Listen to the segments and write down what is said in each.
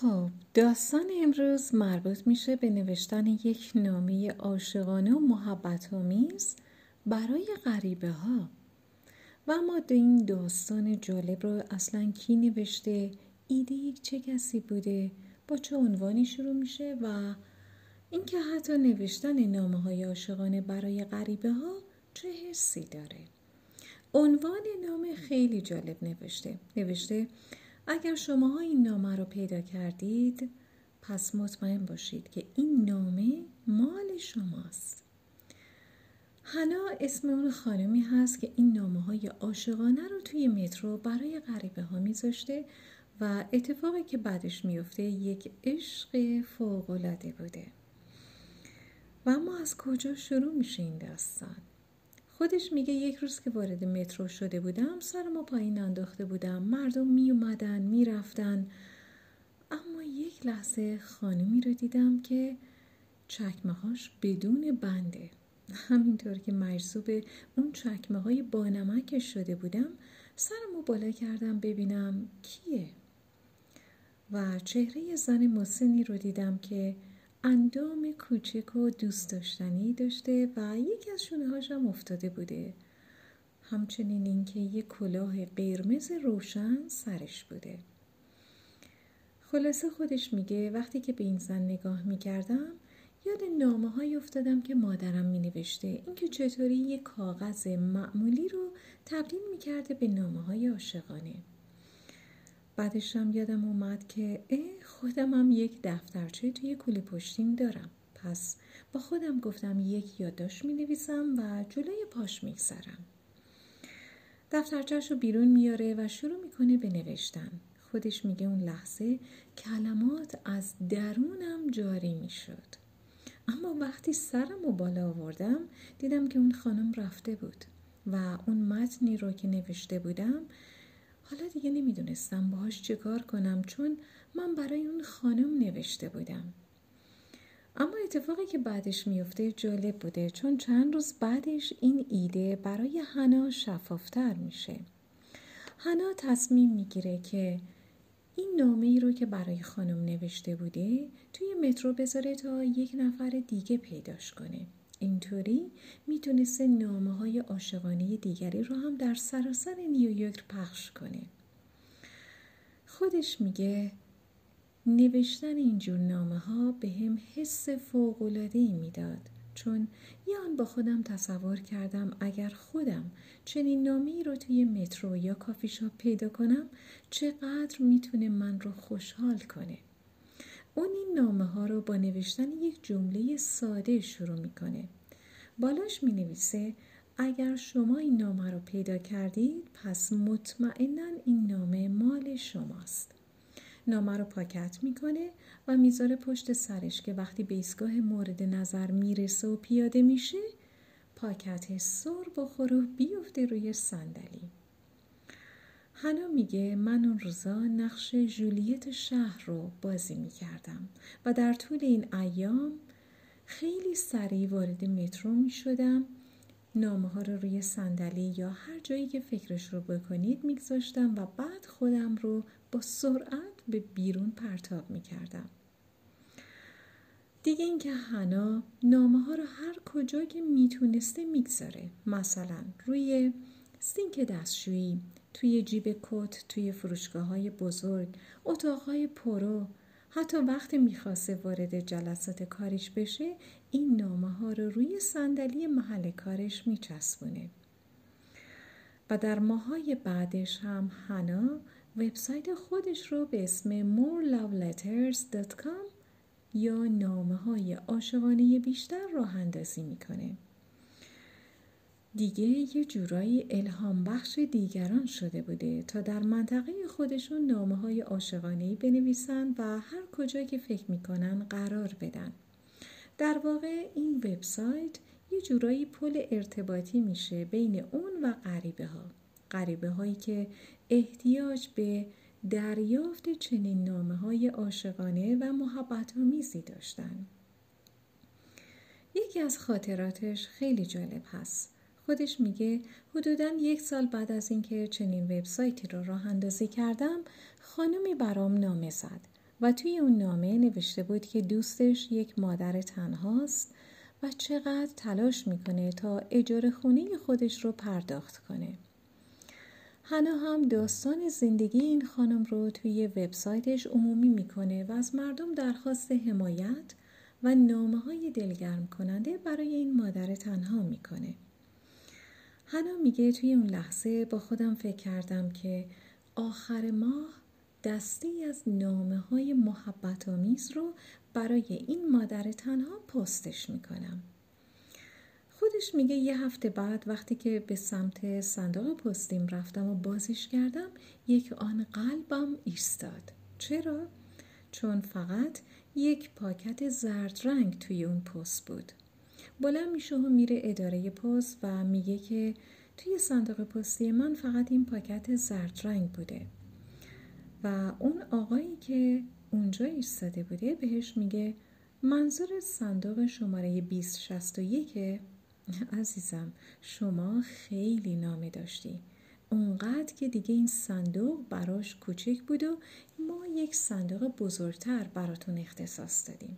خب داستان امروز مربوط میشه به نوشتن یک نامه عاشقانه و محبت آمیز برای غریبه ها و اما این داستان جالب رو اصلا کی نوشته ایده چه کسی بوده با چه عنوانی شروع میشه و اینکه حتی نوشتن نامه های عاشقانه برای غریبه ها چه حسی داره. عنوان نامه خیلی جالب نوشته. نوشته اگر شما این نامه رو پیدا کردید پس مطمئن باشید که این نامه مال شماست. هنا اسم اون خانمی هست که این نامه های عاشقانه رو توی مترو برای غریبه ها میذاشته و اتفاقی که بعدش میفته یک عشق فوقالعاده بوده. و اما از کجا شروع میشه این داستان؟ خودش میگه یک روز که وارد مترو شده بودم سر ما پایین انداخته بودم. مردم می اومدن می رفتن اما یک لحظه خانمی رو دیدم که چکمه هاش بدون بنده. همینطور که مجذوب اون چکمه های بانمک شده بودم سرمو بالا کردم ببینم کیه. و چهره زن مسنی رو دیدم که اندام کوچک و دوست داشتنی داشته و یکی از شونه هاشم افتاده بوده. همچنین اینکه یک کلاه قرمز روشن سرش بوده. خلاصه خودش میگه وقتی که به این زن نگاه می‌کردم یاد نامه های افتادم که مادرم می نوشته اینکه چطوری یک کاغذ معمولی رو تبدیل می کرده به نامه های عاشقانه. بعدش هم یادم اومد که اه هم یک دفترچه توی کوله پشتین دارم. پس با خودم گفتم یک یادداشت می نویسم و جلوی پاش می گذرم دفترچهش رو بیرون میاره و شروع می‌کنه به نوشتن. خودش میگه اون لحظه کلمات از درونم جاری می‌شد. اما وقتی سرم رو بالا آوردم دیدم که اون خانم رفته بود و اون متنی رو که نوشته بودم حالا دیگه نمی‌دونستم باهاش چه کنم چون من برای اون خانم نوشته بودم. اما اتفاقی که بعدش میفته جالب بوده چون چند روز بعدش این ایده برای هنا شفافتر میشه. هنا تصمیم می‌گیره که این نامه ای رو که برای خانم نوشته بوده توی مترو بذاره تا یک نفر دیگه پیداش کنه. اینطوری می‌تونسته نامه های عاشقانه دیگری رو هم در سراسر نیویورک پخش کنه. خودش میگه نوشتن اینجور نامه ها به هم حس ای می‌داد چون یه با خودم تصور کردم اگر خودم چنین نامی رو توی مترو یا کافی شاپ پیدا کنم چقدر می‌تونه من رو خوشحال کنه. اون این رو با نوشتن یک جمله ساده شروع می‌کنه. بالاش می نویسه اگر شما این نامه رو پیدا کردید پس مطمئنا این نامه مال شماست. نامه رو پاکت می‌کنه و می‌ذاره پشت سرش که وقتی به ایستگاه مورد نظر می‌رسه و پیاده میشه پاکت سر بخور و بیفته روی صندلی. هنا میگه من اون روزا نقش جولیت شهر رو بازی می‌کردم و در طول این ایام خیلی سریع وارد مترو می‌شدم. نامه ها رو روی صندلی یا هر جایی که فکرش رو بکنید میگذاشتم و بعد خودم رو با سرعت به بیرون پرتاب می‌کردم. دیگه اینکه هنا نامه ها رو هر کجا که می‌تونسته می‌گذاره. مثلا روی سینک دستشویی توی جیب کت توی فروشگاه های بزرگ اتاقهای پرو. حتی وقتی می‌خواسته وارد جلسات کارش بشه این نامه ها رو روی صندلی محل کارش میچسبونه. و در ماهای بعدش هم هنا وبسایت خودش رو به اسم moreloveletters.com یا نامه های بیشتر راه اندازی می‌کنه. دیگه یه جورایی الهام بخش دیگران شده بوده تا در منطقه خودشون نامه های عاشقانه بنویسن و هر کجا که فکر می‌کنن قرار بدن. در واقع این وبسایت یه جورایی پل ارتباطی میشه بین اون و غریبه ها غریبه هایی که احتیاج به دریافت چنین نامه های عاشقانه و محبت آمیزی داشتن. یکی از خاطراتش خیلی جالب هست. خودش میگه حدودا یک سال بعد از اینکه چنین وبسایتی رو راه اندازی کردم خانمی برام نامه زد و توی اون نامه نوشته بود که دوستش یک مادر تنهاست و چقدر تلاش می‌کنه تا اجاره خونه خودش رو پرداخت کنه. هنا هم داستان زندگی این خانم رو توی وبسایتش عمومی می‌کنه و از مردم درخواست حمایت و نامه های دلگرم کننده برای این مادر تنها می‌کنه. هنا میگه توی اون لحظه با خودم فکر کردم که آخر ماه دستی از نامه های محبت آمیز رو برای این مادر تنها پستش می‌کنم. خودش میگه یه هفته بعد وقتی که به سمت صندوق پستیم رفتم و بازش کردم یک آن قلبم ایستاد. چرا؟ چون فقط یک پاکت زرد رنگ توی اون پست بود. بلند میشه و میره اداره پست و میگه که توی صندوق پستی من فقط این پاکت زرد رنگ بوده. و اون آقایی که اونجا ایستاده بوده بهش میگه منظور صندوق شماره 2061 عزیزم شما خیلی نامه داشتی. اونقدر که دیگه این صندوق براش کوچک بود و ما یک صندوق بزرگتر براتون اختصاص دادیم.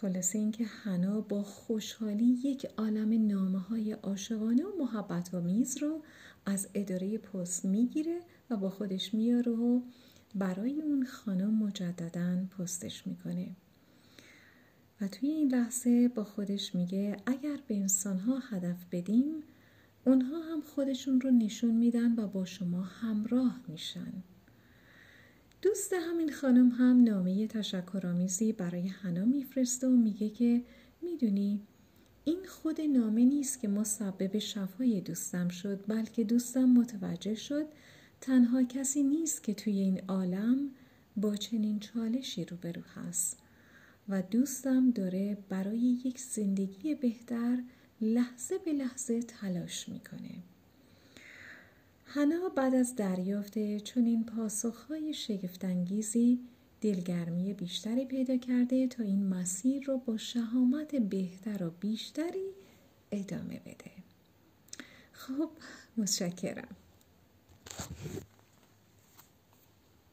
خلاصه اینکه حنا با خوشحالی یک عالم نامه های عاشقانه و محبت میز رو از اداره پست می‌گیره و با خودش میاره و برای اون خانم مجددا پستش می‌کنه. و توی این لحظه با خودش میگه اگر به انسانها هدف بدیم اونها هم خودشون رو نشون میدن و با شما همراه میشن. دوست همین خانم هم نامه تشکرآمیزی برای حنا میفرسته و میگه که می‌دونی این خود نامه نیست که مسبب شفای دوستم شد بلکه دوستم متوجه شد. تنها کسی نیست که توی این عالم با چنین چالشی روبرو هست. و دوستم داره برای یک زندگی بهتر لحظه به لحظه تلاش می‌کنه. حنا بعد از دریافت چنین پاسخهای شگفتانگیزی دلگرمی بیشتری پیدا کرده تا این مسیر رو با شهامت بهتر و بیشتری ادامه بده. خب متشکرم.